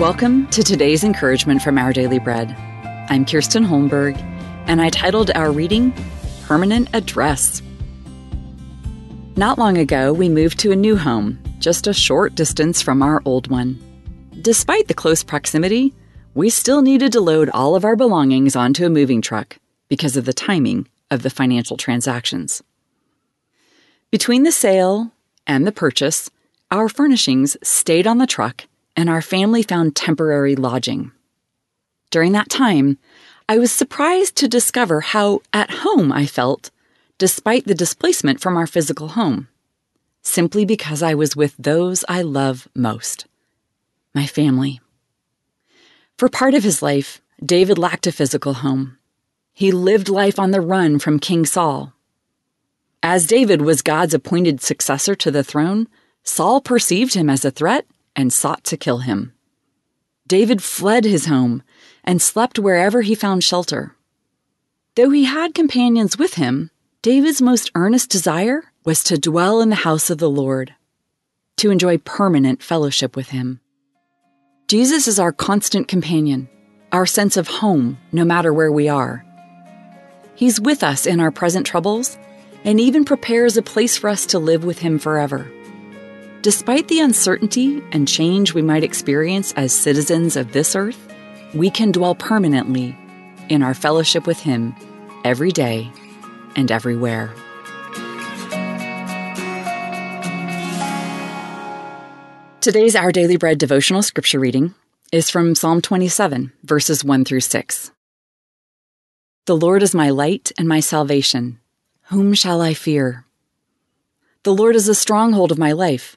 Welcome to today's encouragement from Our Daily Bread. I'm Kirsten Holmberg, and I titled our reading Permanent Address. Not long ago, we moved to a new home, just a short distance from our old one. Despite the close proximity, we still needed to load all of our belongings onto a moving truck because of the timing of the financial transactions. Between the sale and the purchase, our furnishings stayed on the truck and our family found temporary lodging. During that time, I was surprised to discover how at home I felt despite the displacement from our physical home, simply because I was with those I love most my family. For part of his life, David lacked a physical home. He lived life on the run from King Saul. As David was God's appointed successor to the throne, Saul perceived him as a threat and sought to kill him. David fled his home and slept wherever he found shelter. Though he had companions with him, David's most earnest desire was to dwell in the house of the Lord, to enjoy permanent fellowship with him. Jesus is our constant companion, our sense of home, no matter where we are. He's with us in our present troubles and even prepares a place for us to live with him forever. Despite the uncertainty and change we might experience as citizens of this earth, we can dwell permanently in our fellowship with Him every day and everywhere. Today's Our Daily Bread devotional scripture reading is from Psalm 27, verses 1 through 6. The Lord is my light and my salvation. Whom shall I fear? The Lord is the stronghold of my life.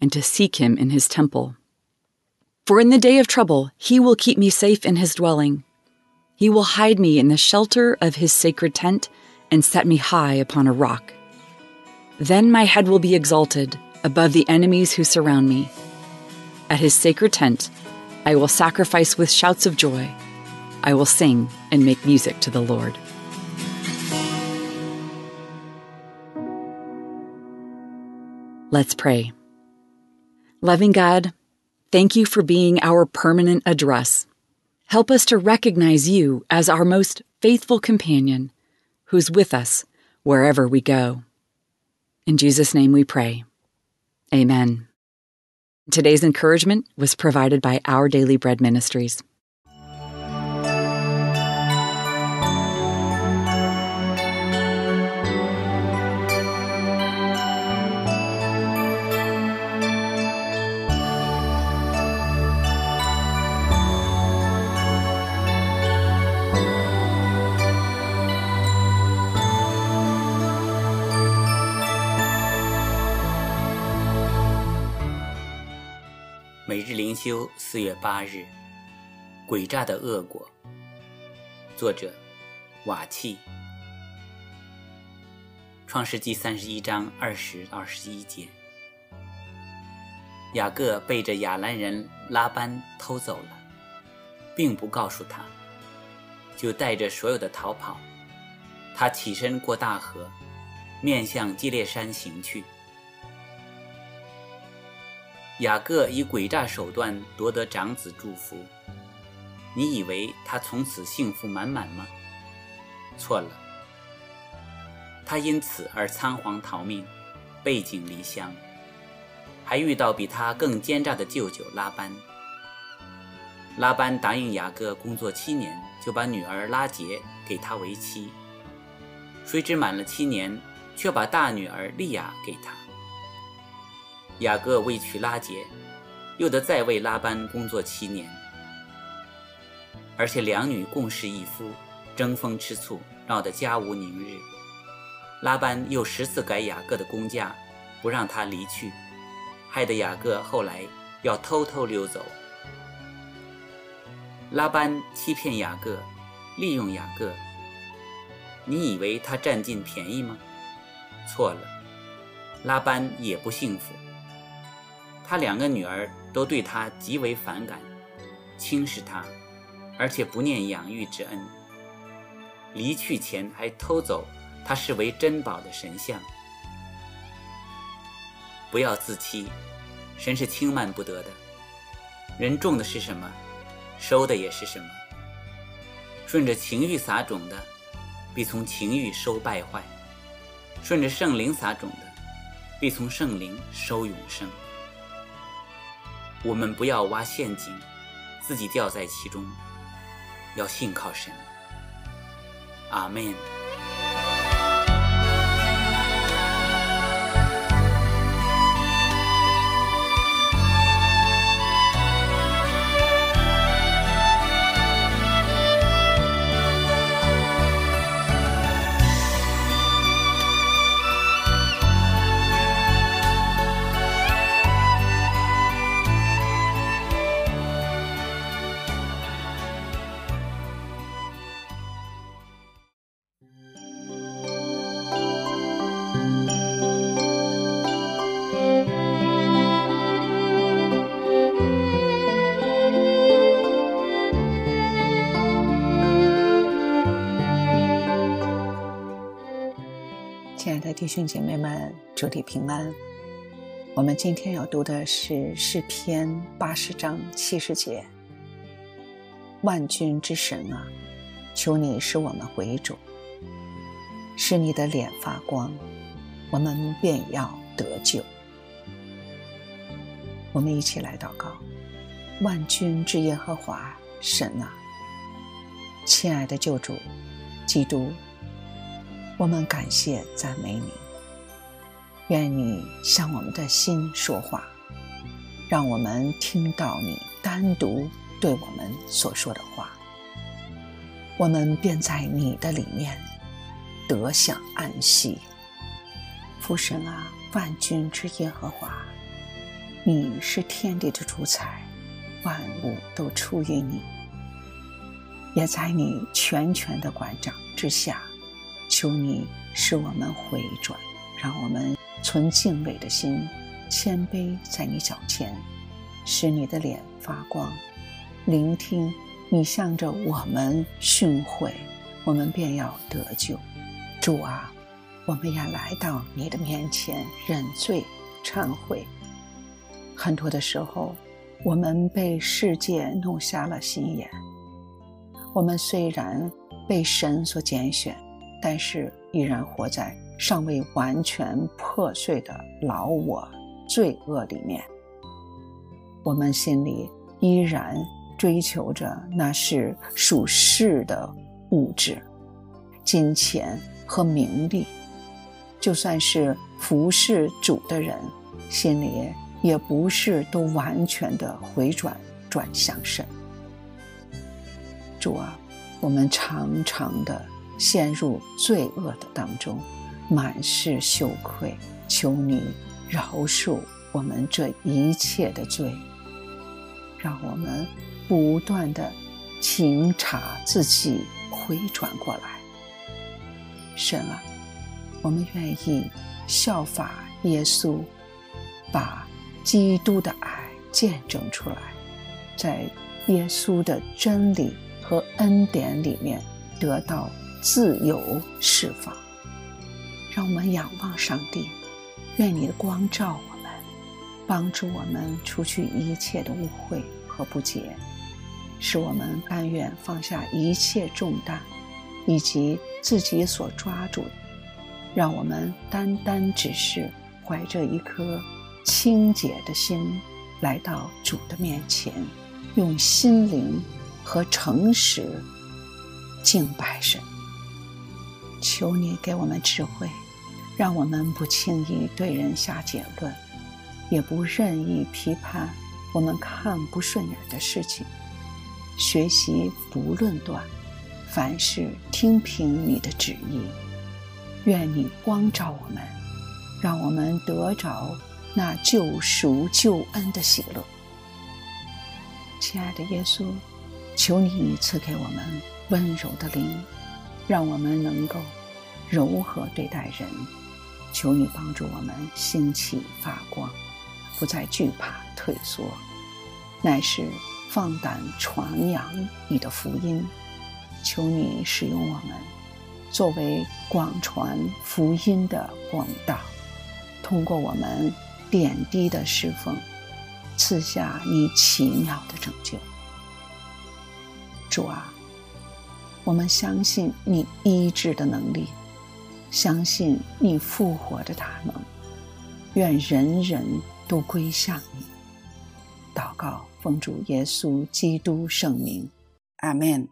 and to seek him in his temple. For in the day of trouble he will keep me safe in his dwelling. He will hide me in the shelter of his sacred tent and set me high upon a rock. Then my head will be exalted above the enemies who surround me. At his sacred tent, I will sacrifice with shouts of joy. I will sing and make music to the Lord. Let's pray. Loving God, thank you for being our permanent address. Help us to recognize you as our most faithful companion who's with us wherever we go. In Jesus' name we pray. Amen. Today's encouragement was provided by Our Daily Bread Ministries. 每日灵修四月八日，诡诈的恶果。作者：瓦契。创世纪三十一章二十到二十一节。雅各背着亚兰人拉班偷走了，并不告诉他，就带着所有的逃跑。他起身过大河，面向基列山行去。雅各以诡诈手段夺得长子祝福，你以为他从此幸福满满吗？错了，他因此而仓皇逃命，背井离乡，还遇到比他更奸诈的舅舅拉班。拉班答应雅各工作七年，就把女儿拉杰给他为妻。谁知满了七年，却把大女儿利亚给他。雅各未娶拉结，又得再为拉班工作七年，而且两女共侍一夫，争风吃醋，闹得家无宁日。拉班又十次改雅各的工价，不让他离去，害得雅各后来要偷偷溜走。拉班欺骗雅各，利用雅各。你以为他占尽便宜吗？错了，拉班也不幸福。他两个女儿都对他极为反感，轻视他，而且不念养育之恩。离去前还偷走他视为珍宝的神像。不要自欺，神是轻慢不得的。人种的是什么？收的也是什么？顺着情欲撒种的，必从情欲收败坏；顺着圣灵撒种的，必从圣灵收永生。我们不要挖陷阱，自己掉在其中，要信靠神。阿门。亲爱的弟兄姐妹们，主体平安。我们今天要读的是诗篇八十章七十节：“万军之神啊，求你使我们回转，使你的脸发光，我们便要得救。”我们一起来祷告：万军之耶和华神啊，亲爱的救主基督。我们感谢赞美你，愿你向我们的心说话，让我们听到你单独对我们所说的话，我们便在你的里面得享安息。父神啊，万军之耶和华，你是天地的主宰，万物都出于你，也在你全权的管掌之下。求你使我们回转，让我们存敬畏的心，谦卑在你脚前，使你的脸发光，聆听你向着我们训诲，我们便要得救。主啊，我们要来到你的面前认罪忏悔。很多的时候，我们被世界弄瞎了心眼。我们虽然被神所拣选。但是依然活在尚未完全破碎的老我罪恶里面，我们心里依然追求着那是属世的物质、金钱和名利。就算是服侍主的人，心里也不是都完全的回转转向神。主啊，我们常常的。陷入罪恶的当中，满是羞愧。求你饶恕我们这一切的罪，让我们不断的清查自己，回转过来。神啊，我们愿意效法耶稣，把基督的爱见证出来，在耶稣的真理和恩典里面得到。自由释放，让我们仰望上帝，愿你的光照我们，帮助我们除去一切的误会和不解，使我们甘愿放下一切重担，以及自己所抓住的，让我们单单只是怀着一颗清洁的心来到主的面前，用心灵和诚实敬拜神。求你给我们智慧，让我们不轻易对人下结论，也不任意批判我们看不顺眼的事情。学习不论断，凡事听凭你的旨意。愿你光照我们，让我们得着那救赎救恩的喜乐。亲爱的耶稣，求你赐给我们温柔的灵，让我们能够柔和对待人。求你帮助我们心起发光，不再惧怕退缩，乃是放胆传扬你的福音。求你使用我们，作为广传福音的广道，通过我们点滴的侍奉，赐下你奇妙的拯救。主啊，我们相信你医治的能力，相信你复活的大能。愿人人都归向你。祷告，奉主耶稣基督圣名，阿门。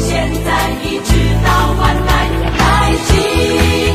现在一直到万代，爱情。